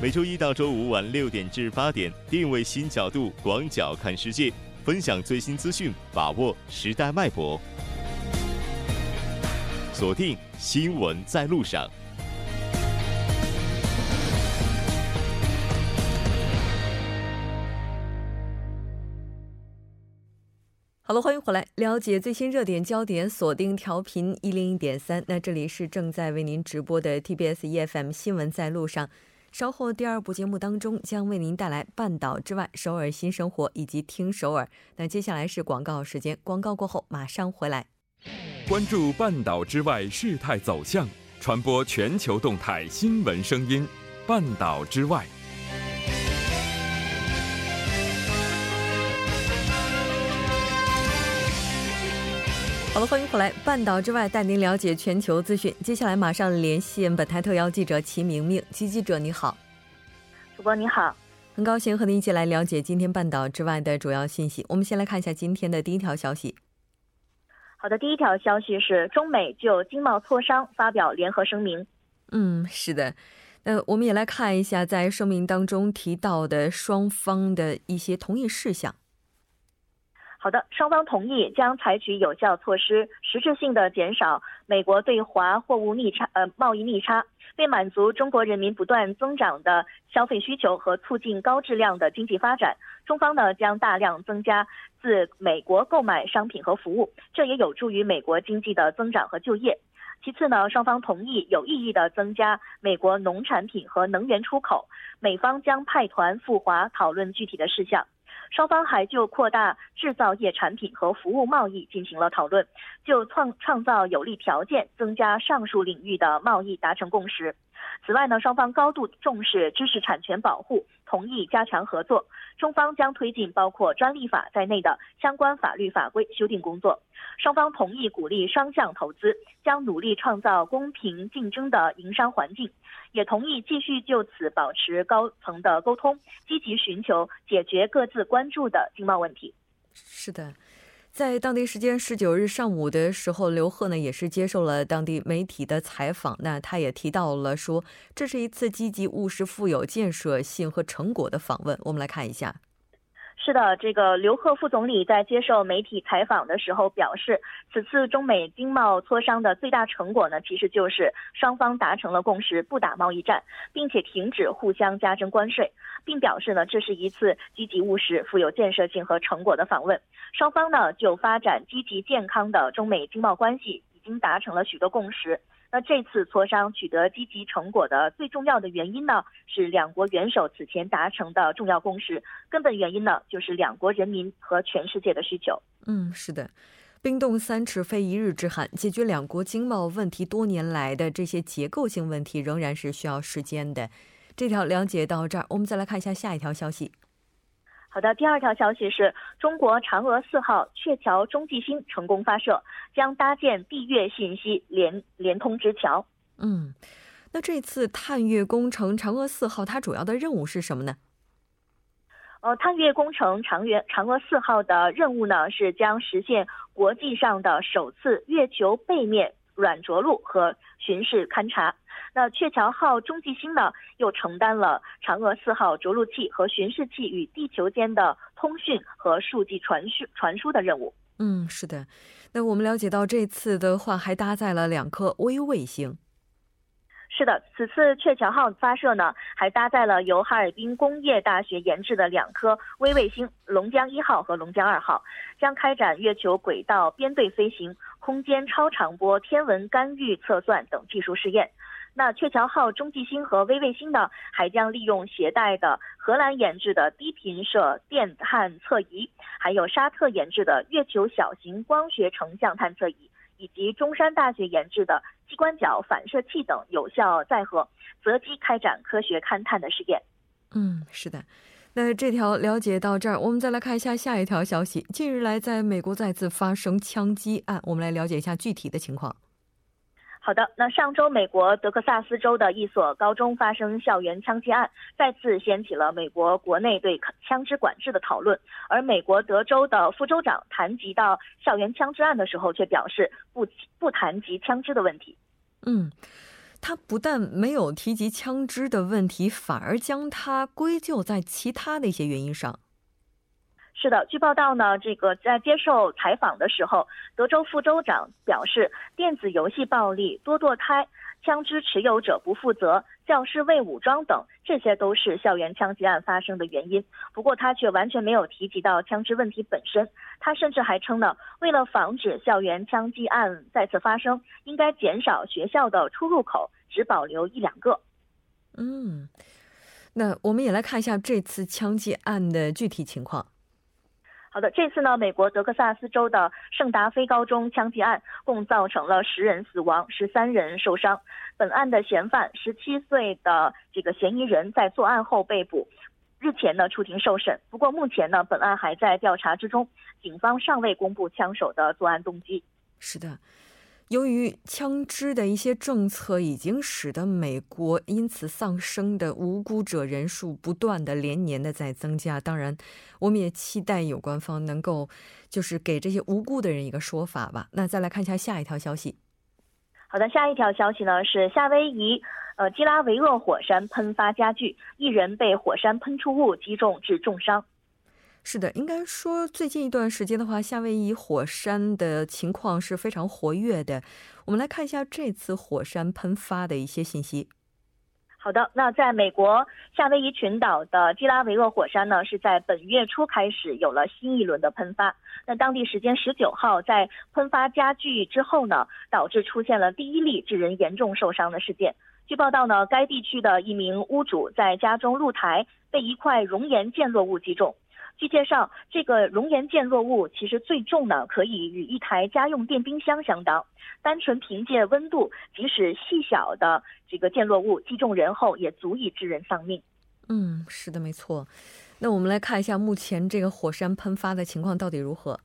每周一到周五晚六点至八点，定位新角度，广角看世界，分享最新资讯，把握时代脉搏。锁定新闻在路上。好了，欢迎回来，了解最新热点焦点，锁定调频一零一点三。那这里是正在为您直播的 TBS EFM 新闻在路上。稍后第二部节目当中将为您带来《半岛之外》、首尔新生活以及听首尔。那接下来是广告时间，广告过后马上回来。关注半岛之外事态走向，传播全球动态新闻声音。半岛之外。好了，欢迎回来，《半岛之外》带您了解全球资讯。接下来马上连线本台特邀记者齐明明，齐记者你好，主播你好，很高兴和您一起来了解今天《半岛之外》的主要信息。我们先来看一下今天的第一条消息。好的，第一条消息是中美就经贸磋商发表联合声明。嗯，是的，那我们也来看一下在声明当中提到的双方的一些同意事项。好的，双方同意将采取有效措施，实质性的减少美国对华货物逆差呃贸易逆差，为满足中国人民不断增长的消费需求和促进高质量的经济发展，中方呢将大量增加自美国购买商品和服务，这也有助于美国经济的增长和就业。其次呢，双方同意有意义的增加美国农产品和能源出口，美方将派团赴华讨论具体的事项。双方还就扩大制造业产品和服务贸易进行了讨论，就创创造有利条件，增加上述领域的贸易达成共识。此外呢，双方高度重视知识产权保护，同意加强合作。中方将推进包括专利法在内的相关法律法规修订工作。双方同意鼓励双向投资，将努力创造公平竞争的营商环境，也同意继续就此保持高层的沟通，积极寻求解决各自关注的经贸问题。是的。在当地时间十九日上午的时候，刘贺呢也是接受了当地媒体的采访。那他也提到了说，这是一次积极、务实、富有建设性和成果的访问。我们来看一下。是的，这个刘鹤副总理在接受媒体采访的时候表示，此次中美经贸磋商的最大成果呢，其实就是双方达成了共识，不打贸易战，并且停止互相加征关税，并表示呢，这是一次积极务实、富有建设性和成果的访问。双方呢就发展积极健康的中美经贸关系已经达成了许多共识。那这次磋商取得积极成果的最重要的原因呢，是两国元首此前达成的重要共识。根本原因呢，就是两国人民和全世界的需求。嗯，是的，冰冻三尺非一日之寒，解决两国经贸问题多年来的这些结构性问题，仍然是需要时间的。这条了解到这儿，我们再来看一下下一条消息。好的，第二条消息是中国嫦娥四号鹊桥中继星成功发射，将搭建地月信息联联通之桥。嗯，那这次探月工程嫦娥四号它主要的任务是什么呢？呃，探月工程嫦月嫦娥四号的任务呢是将实现国际上的首次月球背面软着陆和巡视勘察。那鹊桥号中继星呢，又承担了嫦娥四号着陆器和巡视器与地球间的通讯和数据传输传输的任务。嗯，是的。那我们了解到，这次的话还搭载了两颗微卫星。是的，此次鹊桥号发射呢，还搭载了由哈尔滨工业大学研制的两颗微卫星“龙江一号”和“龙江二号”，将开展月球轨道编队飞行、空间超长波天文干预测算等技术试验。那鹊桥号中继星和微卫星呢，还将利用携带的荷兰研制的低频射电探测仪，还有沙特研制的月球小型光学成像探测仪，以及中山大学研制的机关角反射器等有效载荷，择机开展科学勘探的试验。嗯，是的。那这条了解到这儿，我们再来看一下下一条消息。近日来，在美国再次发生枪击案，我们来了解一下具体的情况。好的，那上周美国德克萨斯州的一所高中发生校园枪击案，再次掀起了美国国内对枪支管制的讨论。而美国德州的副州长谈及到校园枪支案的时候，却表示不不谈及枪支的问题。嗯，他不但没有提及枪支的问题，反而将它归咎在其他的一些原因上。是的，据报道呢，这个在接受采访的时候，德州副州长表示，电子游戏暴力、多堕胎、枪支持有者不负责、教师未武装等，这些都是校园枪击案发生的原因。不过，他却完全没有提及到枪支问题本身。他甚至还称呢，为了防止校园枪击案再次发生，应该减少学校的出入口，只保留一两个。嗯，那我们也来看一下这次枪击案的具体情况。好的，这次呢，美国德克萨斯州的圣达菲高中枪击案共造成了十人死亡，十三人受伤。本案的嫌犯十七岁的这个嫌疑人在作案后被捕，日前呢出庭受审。不过目前呢，本案还在调查之中，警方尚未公布枪手的作案动机。是的。由于枪支的一些政策，已经使得美国因此丧生的无辜者人数不断的连年的在增加。当然，我们也期待有关方能够就是给这些无辜的人一个说法吧。那再来看一下下一条消息。好的，下一条消息呢是夏威夷呃基拉维厄火山喷发加剧，一人被火山喷出物击中致重伤。是的，应该说最近一段时间的话，夏威夷火山的情况是非常活跃的。我们来看一下这次火山喷发的一些信息。好的，那在美国夏威夷群岛的基拉维厄火山呢，是在本月初开始有了新一轮的喷发。那当地时间十九号，在喷发加剧之后呢，导致出现了第一例致人严重受伤的事件。据报道呢，该地区的一名屋主在家中露台被一块熔岩溅落物击中。据介绍，这个熔岩溅落物其实最重呢，可以与一台家用电冰箱相当。单纯凭借温度，即使细小的这个溅落物击中人后，也足以致人丧命。嗯，是的，没错。那我们来看一下目前这个火山喷发的情况到底如何？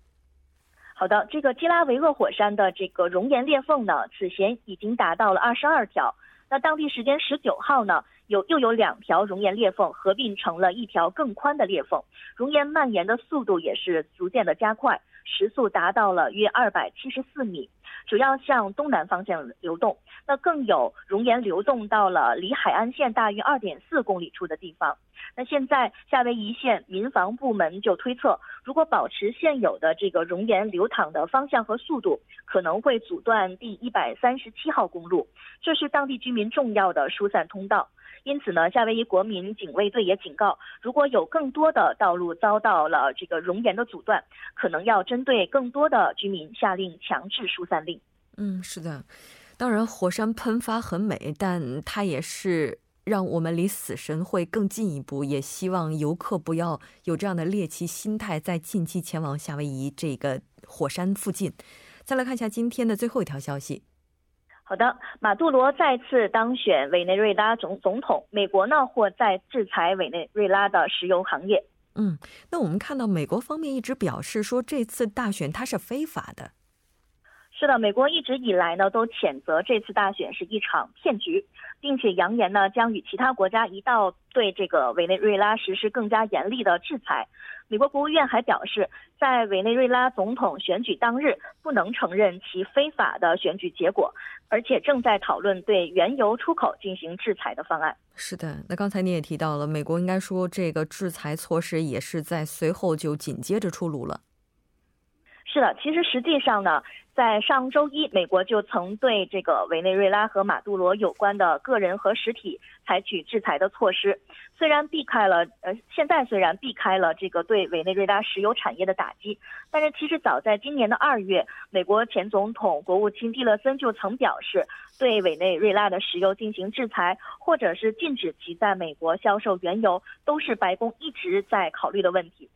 好的，这个基拉维厄火山的这个熔岩裂缝呢，此前已经达到了二十二条。那当地时间十九号呢？有又有两条熔岩裂缝合并成了一条更宽的裂缝，熔岩蔓延的速度也是逐渐的加快，时速达到了约二百七十四米，主要向东南方向流动。那更有熔岩流动到了离海岸线大约二点四公里处的地方。那现在夏威夷县民防部门就推测，如果保持现有的这个熔岩流淌的方向和速度，可能会阻断第一百三十七号公路，这是当地居民重要的疏散通道。因此呢，夏威夷国民警卫队也警告，如果有更多的道路遭到了这个熔岩的阻断，可能要针对更多的居民下令强制疏散令。嗯，是的，当然火山喷发很美，但它也是让我们离死神会更进一步。也希望游客不要有这样的猎奇心态，在近期前往夏威夷这个火山附近。再来看一下今天的最后一条消息。好的，马杜罗再次当选委内瑞拉总总统，美国呢或在制裁委内瑞拉的石油行业。嗯，那我们看到美国方面一直表示说这次大选它是非法的。是的，美国一直以来呢都谴责这次大选是一场骗局，并且扬言呢将与其他国家一道对这个委内瑞拉实施更加严厉的制裁。美国国务院还表示，在委内瑞拉总统选举当日，不能承认其非法的选举结果，而且正在讨论对原油出口进行制裁的方案。是的，那刚才你也提到了，美国应该说这个制裁措施也是在随后就紧接着出炉了。是的，其实实际上呢，在上周一，美国就曾对这个委内瑞拉和马杜罗有关的个人和实体采取制裁的措施。虽然避开了，呃，现在虽然避开了这个对委内瑞拉石油产业的打击，但是其实早在今年的二月，美国前总统国务卿蒂勒森就曾表示，对委内瑞拉的石油进行制裁，或者是禁止其在美国销售原油，都是白宫一直在考虑的问题。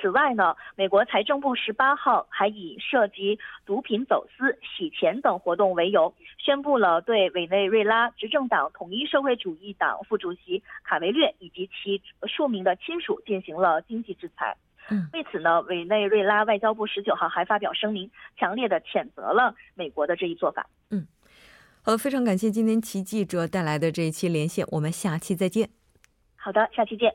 此外呢，美国财政部十八号还以涉及毒品走私、洗钱等活动为由，宣布了对委内瑞拉执政党统一社会主义党副主席卡维略以及其数名的亲属进行了经济制裁。嗯，为此呢，委内瑞拉外交部十九号还发表声明，强烈的谴责了美国的这一做法。嗯，好的，非常感谢今天齐记者带来的这一期连线，我们下期再见。好的，下期见。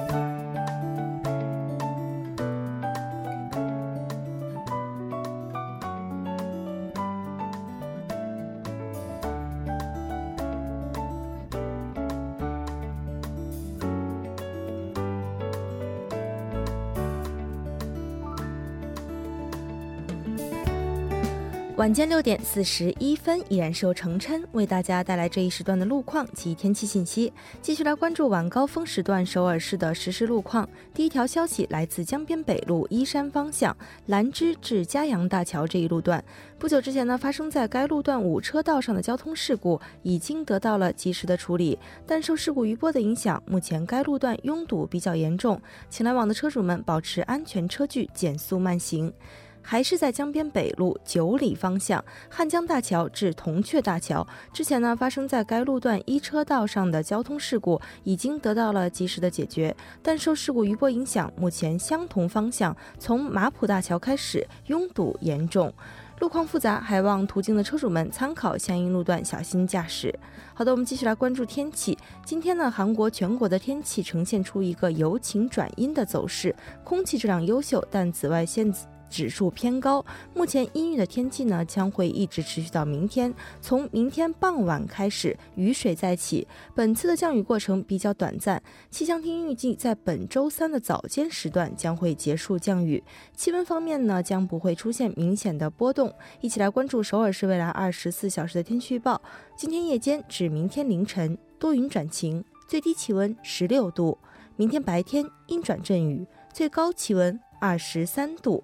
晚间六点四十一分，依然是由程琛为大家带来这一时段的路况及天气信息。继续来关注晚高峰时段首尔市的实时路况。第一条消息来自江边北路依山方向兰芝至嘉阳大桥这一路段，不久之前呢，发生在该路段五车道上的交通事故已经得到了及时的处理，但受事故余波的影响，目前该路段拥堵比较严重，请来往的车主们保持安全车距，减速慢行。还是在江边北路九里方向汉江大桥至铜雀大桥之前呢，发生在该路段一车道上的交通事故已经得到了及时的解决，但受事故余波影响，目前相同方向从马浦大桥开始拥堵严重，路况复杂，还望途经的车主们参考相应路段小心驾驶。好的，我们继续来关注天气。今天呢，韩国全国的天气呈现出一个由晴转阴的走势，空气质量优秀，但紫外线。指数偏高，目前阴郁的天气呢将会一直持续到明天。从明天傍晚开始，雨水再起。本次的降雨过程比较短暂。气象厅预计，在本周三的早间时段将会结束降雨。气温方面呢，将不会出现明显的波动。一起来关注首尔市未来二十四小时的天气预报。今天夜间至明天凌晨多云转晴，最低气温十六度；明天白天阴转阵雨，最高气温二十三度。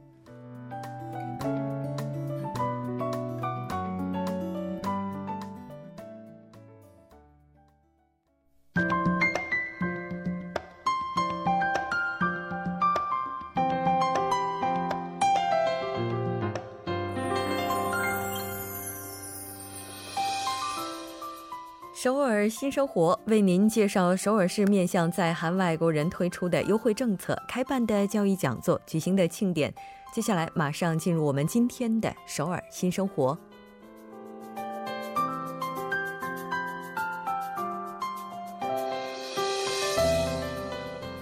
首尔新生活为您介绍首尔市面向在韩外国人推出的优惠政策、开办的教育讲座、举行的庆典。接下来，马上进入我们今天的首尔新生活。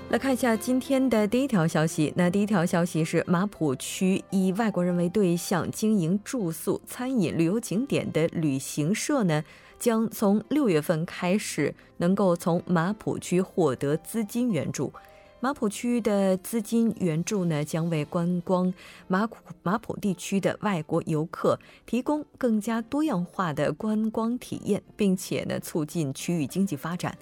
来看一下今天的第一条消息。那第一条消息是，马浦区以外国人为对象经营住宿、餐饮、旅游景点的旅行社呢？将从六月份开始，能够从马浦区获得资金援助。马浦区的资金援助呢，将为观光马普马普地区的外国游客提供更加多样化的观光体验，并且呢，促进区域经济发展。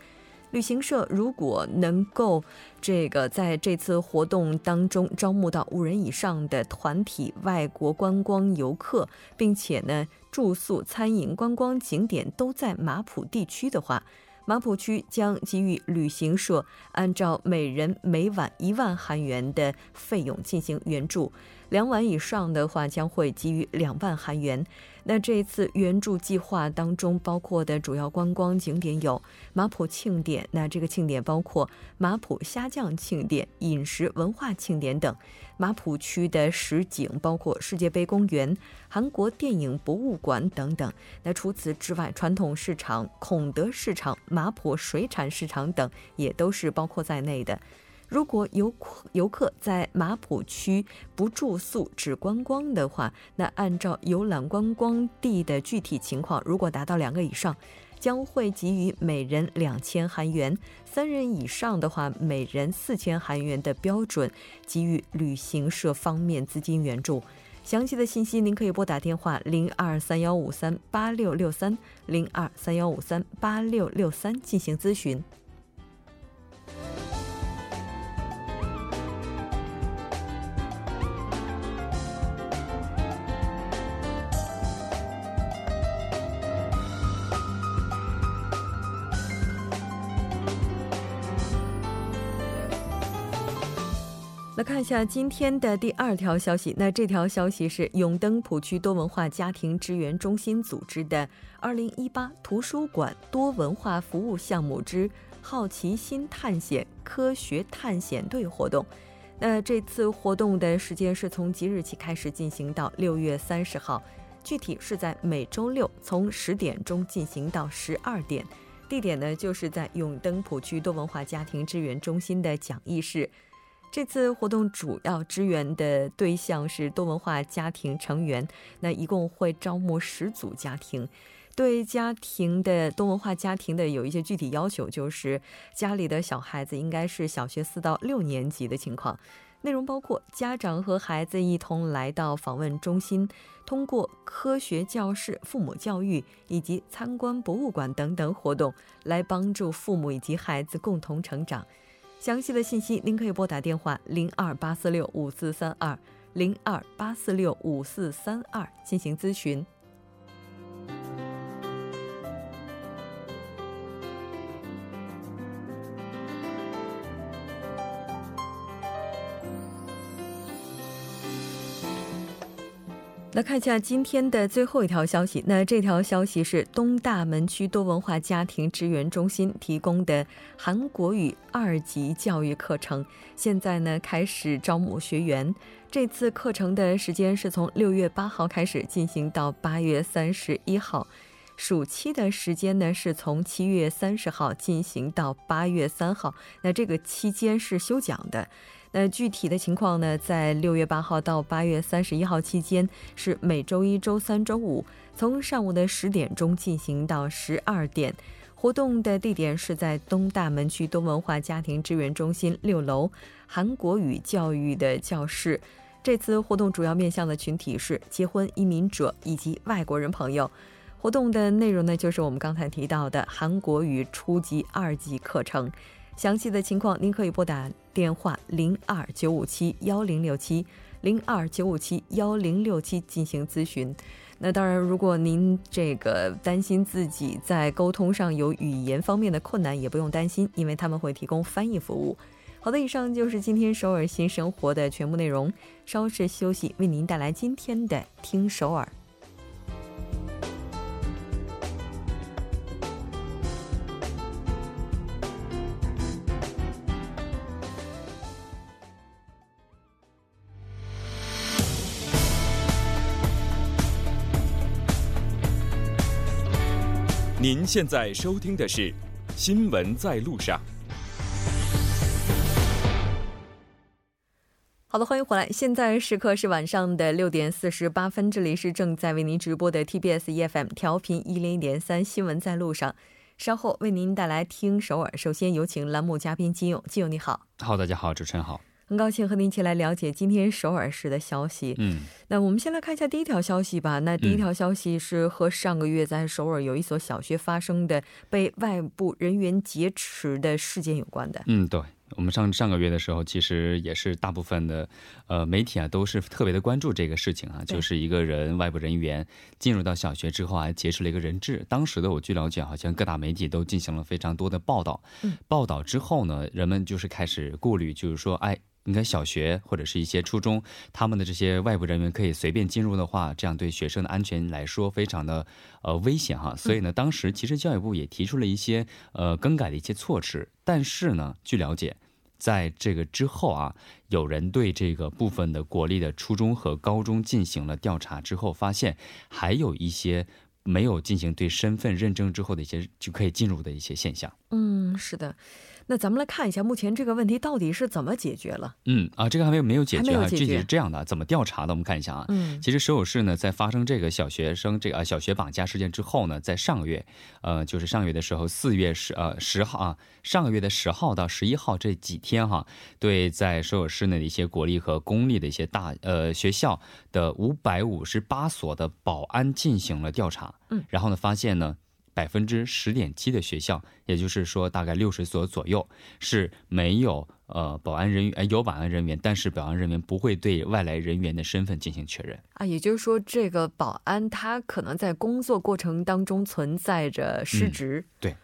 旅行社如果能够这个在这次活动当中招募到五人以上的团体外国观光游客，并且呢住宿、餐饮、观光景点都在马浦地区的话，马浦区将给予旅行社按照每人每晚一万韩元的费用进行援助，两晚以上的话将会给予两万韩元。那这一次援助计划当中包括的主要观光景点有马浦庆典，那这个庆典包括马浦虾酱庆典、饮食文化庆典等。马浦区的实景包括世界杯公园、韩国电影博物馆等等。那除此之外，传统市场孔德市场、马浦水产市场等也都是包括在内的。如果游游客在马浦区不住宿只观光的话，那按照游览观光地的具体情况，如果达到两个以上，将会给予每人两千韩元；三人以上的话，每人四千韩元的标准给予旅行社方面资金援助。详细的信息您可以拨打电话零二三幺五三八六六三零二三幺五三八六六三进行咨询。来看一下今天的第二条消息。那这条消息是永登浦区多文化家庭支援中心组织的“二零一八图书馆多文化服务项目之好奇心探险科学探险队”活动。那这次活动的时间是从即日起开始进行到六月三十号，具体是在每周六从十点钟进行到十二点，地点呢就是在永登浦区多文化家庭支援中心的讲义室。这次活动主要支援的对象是多文化家庭成员，那一共会招募十组家庭。对家庭的多文化家庭的有一些具体要求，就是家里的小孩子应该是小学四到六年级的情况。内容包括家长和孩子一同来到访问中心，通过科学教室、父母教育以及参观博物馆等等活动，来帮助父母以及孩子共同成长。详细的信息您可以拨打电话零二八四六五四三二零二八四六五四三二进行咨询。来看一下今天的最后一条消息。那这条消息是东大门区多文化家庭支援中心提供的韩国语二级教育课程，现在呢开始招募学员。这次课程的时间是从六月八号开始进行到八月三十一号，暑期的时间呢是从七月三十号进行到八月三号。那这个期间是休讲的。那具体的情况呢，在六月八号到八月三十一号期间，是每周一、周三、周五，从上午的十点钟进行到十二点。活动的地点是在东大门区多文化家庭支援中心六楼韩国语教育的教室。这次活动主要面向的群体是结婚移民者以及外国人朋友。活动的内容呢，就是我们刚才提到的韩国语初级、二级课程。详细的情况，您可以拨打电话零二九五七幺零六七零二九五七幺零六七进行咨询。那当然，如果您这个担心自己在沟通上有语言方面的困难，也不用担心，因为他们会提供翻译服务。好的，以上就是今天首尔新生活的全部内容。稍事休息，为您带来今天的听首尔。您现在收听的是《新闻在路上》。好的，欢迎回来。现在时刻是晚上的六点四十八分，这里是正在为您直播的 TBS EFM 调频一零一点三《新闻在路上》。稍后为您带来听首尔。首先有请栏目嘉宾金勇，金勇你好。好，大家好，主持人好。很高兴和您一起来了解今天首尔市的消息。嗯，那我们先来看一下第一条消息吧。那第一条消息是和上个月在首尔有一所小学发生的被外部人员劫持的事件有关的。嗯，对，我们上上个月的时候，其实也是大部分的呃媒体啊都是特别的关注这个事情啊，就是一个人外部人员进入到小学之后还劫持了一个人质。当时的我据了解，好像各大媒体都进行了非常多的报道。嗯，报道之后呢，人们就是开始顾虑，就是说，哎。应该小学或者是一些初中，他们的这些外部人员可以随便进入的话，这样对学生的安全来说非常的呃危险哈。所以呢，当时其实教育部也提出了一些呃更改的一些措施。但是呢，据了解，在这个之后啊，有人对这个部分的国立的初中和高中进行了调查之后，发现还有一些没有进行对身份认证之后的一些就可以进入的一些现象。嗯，是的。那咱们来看一下，目前这个问题到底是怎么解决了？嗯啊，这个还没有没有解决啊，具体是这样的，怎么调查的？我们看一下啊。嗯，其实首尔市呢，在发生这个小学生这个啊小学绑架事件之后呢，在上个月，呃，就是上个月的时候，四月十呃十号啊，上个月的十号到十一号这几天哈，对在首尔市内的一些国立和公立的一些大呃学校的五百五十八所的保安进行了调查。嗯，然后呢，发现呢。百分之十点七的学校，也就是说大概六十所左右是没有呃保安人员，有保安人员，但是保安人员不会对外来人员的身份进行确认啊。也就是说，这个保安他可能在工作过程当中存在着失职。对，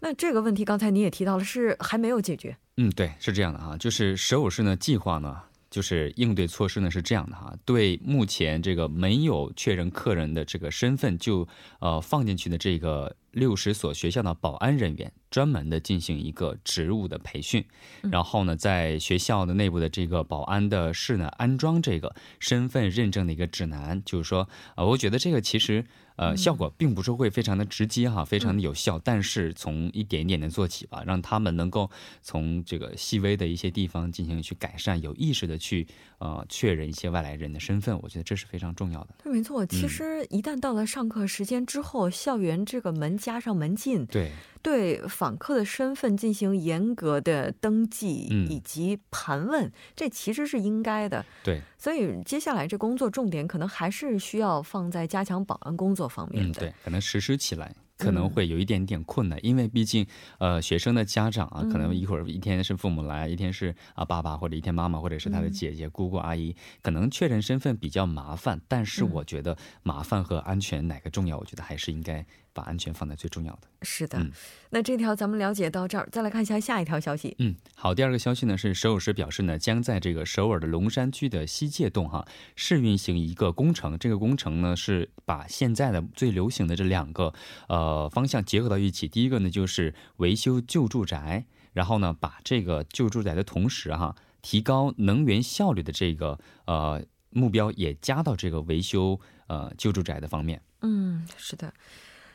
那这个问题刚才你也提到了，是还没有解决。嗯，对，是这样的啊，就是首尔市呢计划呢。就是应对措施呢是这样的哈，对目前这个没有确认客人的这个身份就呃放进去的这个六十所学校的保安人员，专门的进行一个职务的培训，然后呢，在学校的内部的这个保安的室呢，安装这个身份认证的一个指南，就是说，呃，我觉得这个其实。呃，效果并不是会非常的直接哈，非常的有效，但是从一点一点的做起吧，让他们能够从这个细微的一些地方进行去改善，有意识的去呃确认一些外来人的身份，我觉得这是非常重要的。对，没错。其实一旦到了上课时间之后，校园这个门加上门禁，对。对访客的身份进行严格的登记以及盘问，这其实是应该的。对，所以接下来这工作重点可能还是需要放在加强保安工作方面的。对，可能实施起来。可能会有一点点困难，因为毕竟，呃，学生的家长啊，可能一会儿一天是父母来，一天是啊爸爸，或者一天妈妈，或者是他的姐姐、姑姑、阿姨，可能确认身份比较麻烦。但是我觉得麻烦和安全哪个重要？我觉得还是应该把安全放在最重要的。是的，那这条咱们了解到这儿，再来看一下下一条消息。嗯，好，第二个消息呢是首尔市表示呢，将在这个首尔的龙山区的西界洞哈试运行一个工程。这个工程呢是把现在的最流行的这两个呃方向结合到一起。第一个呢就是维修旧住宅，然后呢把这个旧住宅的同时哈提高能源效率的这个呃目标也加到这个维修呃旧住宅的方面。嗯，是的。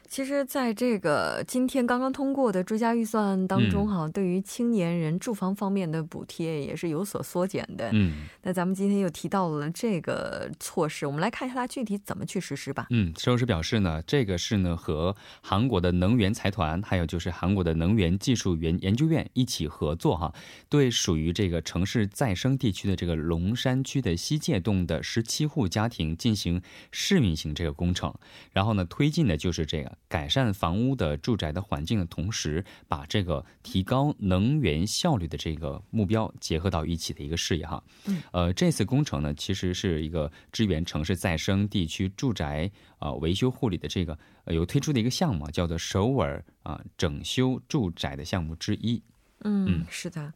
其实，在这个今天刚刚通过的追加预算当中，哈，对于青年人住房方面的补贴也是有所缩减的。嗯，那咱们今天又提到了这个措施，我们来看一下它具体怎么去实施吧。嗯，收市表示呢，这个是呢和韩国的能源财团，还有就是韩国的能源技术研研究院一起合作，哈，对属于这个城市再生地区的这个龙山区的西界洞的十七户家庭进行试运行这个工程，然后呢推进的就是这个。改善房屋的住宅的环境的同时，把这个提高能源效率的这个目标结合到一起的一个事业哈。嗯，呃，这次工程呢，其实是一个支援城市再生地区住宅啊维修护理的这个有推出的一个项目，叫做首尔啊整修住宅的项目之一。嗯，是的。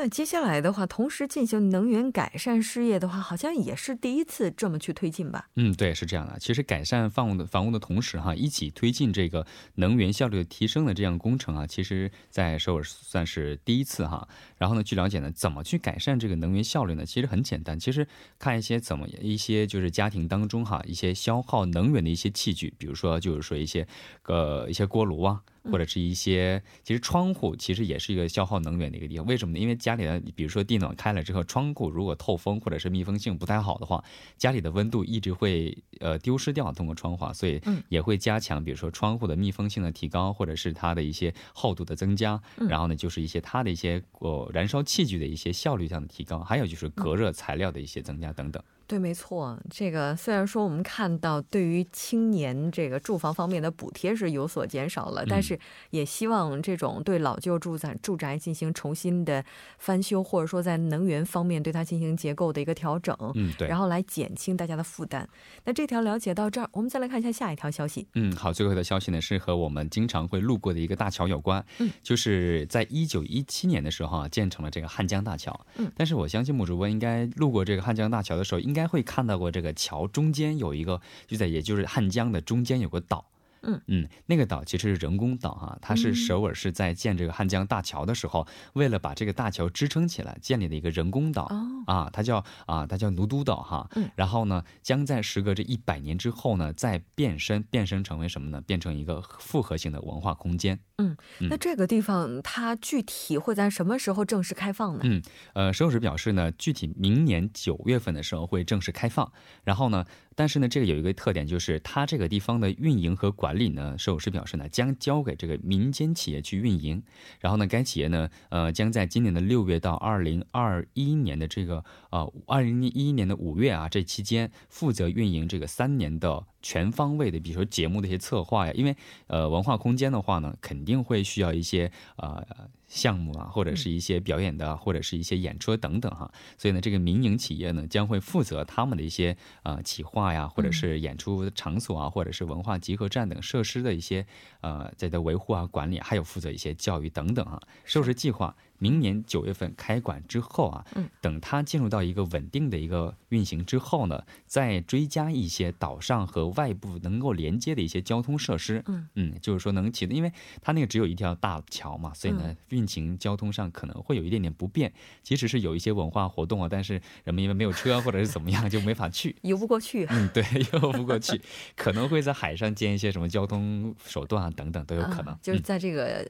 那接下来的话，同时进行能源改善事业的话，好像也是第一次这么去推进吧？嗯，对，是这样的。其实改善房屋的房屋的同时，哈，一起推进这个能源效率的提升的这样工程啊，其实在首尔算是第一次哈。然后呢，据了解呢，怎么去改善这个能源效率呢？其实很简单，其实看一些怎么一些就是家庭当中哈一些消耗能源的一些器具，比如说就是说一些呃一些锅炉啊。或者是一些，其实窗户其实也是一个消耗能源的一个地方。为什么呢？因为家里的，比如说地暖开了之后，窗户如果透风或者是密封性不太好的话，家里的温度一直会呃丢失掉，通过窗户，所以也会加强，比如说窗户的密封性的提高，或者是它的一些厚度的增加。然后呢，就是一些它的一些呃燃烧器具的一些效率上的提高，还有就是隔热材料的一些增加等等。对，没错。这个虽然说我们看到对于青年这个住房方面的补贴是有所减少了，但是也希望这种对老旧住宅住宅进行重新的翻修，或者说在能源方面对它进行结构的一个调整，嗯，对，然后来减轻大家的负担。那这条了解到这儿，我们再来看一下下一条消息。嗯，好，最后的消息呢是和我们经常会路过的一个大桥有关，嗯，就是在一九一七年的时候啊建成了这个汉江大桥，嗯，但是我相信木主播应该路过这个汉江大桥的时候，应该应该会看到过这个桥中间有一个，就在也就是汉江的中间有个岛。嗯嗯，那个岛其实是人工岛哈，它是首尔市在建这个汉江大桥的时候，为了把这个大桥支撑起来，建立的一个人工岛啊，它叫啊，它叫奴都岛哈。嗯，然后呢，将在时隔这一百年之后呢，再变身变身成为什么呢？变成一个复合性的文化空间。嗯，那这个地方它具体会在什么时候正式开放呢？嗯，呃，首尔市表示呢，具体明年九月份的时候会正式开放。然后呢，但是呢，这个有一个特点，就是它这个地方的运营和管理呢，首尔市表示呢，将交给这个民间企业去运营。然后呢，该企业呢，呃，将在今年的六月到二零二一年的这个呃二零一一年的五月啊，这期间负责运营这个三年的。全方位的，比如说节目的一些策划呀，因为呃文化空间的话呢，肯定会需要一些呃项目啊，或者是一些表演的，或者是一些演出等等哈。所以呢，这个民营企业呢将会负责他们的一些呃企划呀，或者是演出场所啊，或者是文化集合站等设施的一些呃在的维护啊管理，还有负责一些教育等等啊。收拾计划。明年九月份开馆之后啊，嗯，等它进入到一个稳定的一个运行之后呢，再追加一些岛上和外部能够连接的一些交通设施，嗯嗯，就是说能起的，因为它那个只有一条大桥嘛，所以呢，运行交通上可能会有一点点不便。即使是有一些文化活动啊，但是人们因为没有车或者是怎么样，就没法去，游不过去。嗯，对，游不过去，可能会在海上建一些什么交通手段啊，等等都有可能。啊、就是在这个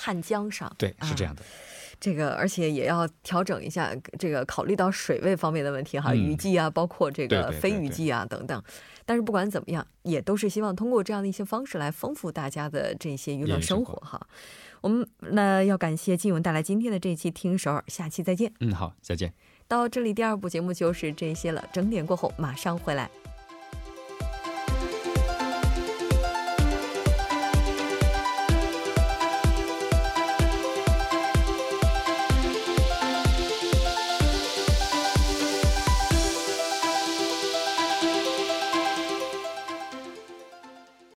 汉江上，对，是这样的。这个而且也要调整一下，这个考虑到水位方面的问题哈，雨季啊，包括这个非雨季啊等等。但是不管怎么样，也都是希望通过这样的一些方式来丰富大家的这些娱乐生活哈。我们那要感谢金勇带来今天的这一期听首尔，下期再见。嗯，好，再见。到这里，第二部节目就是这些了。整点过后马上回来。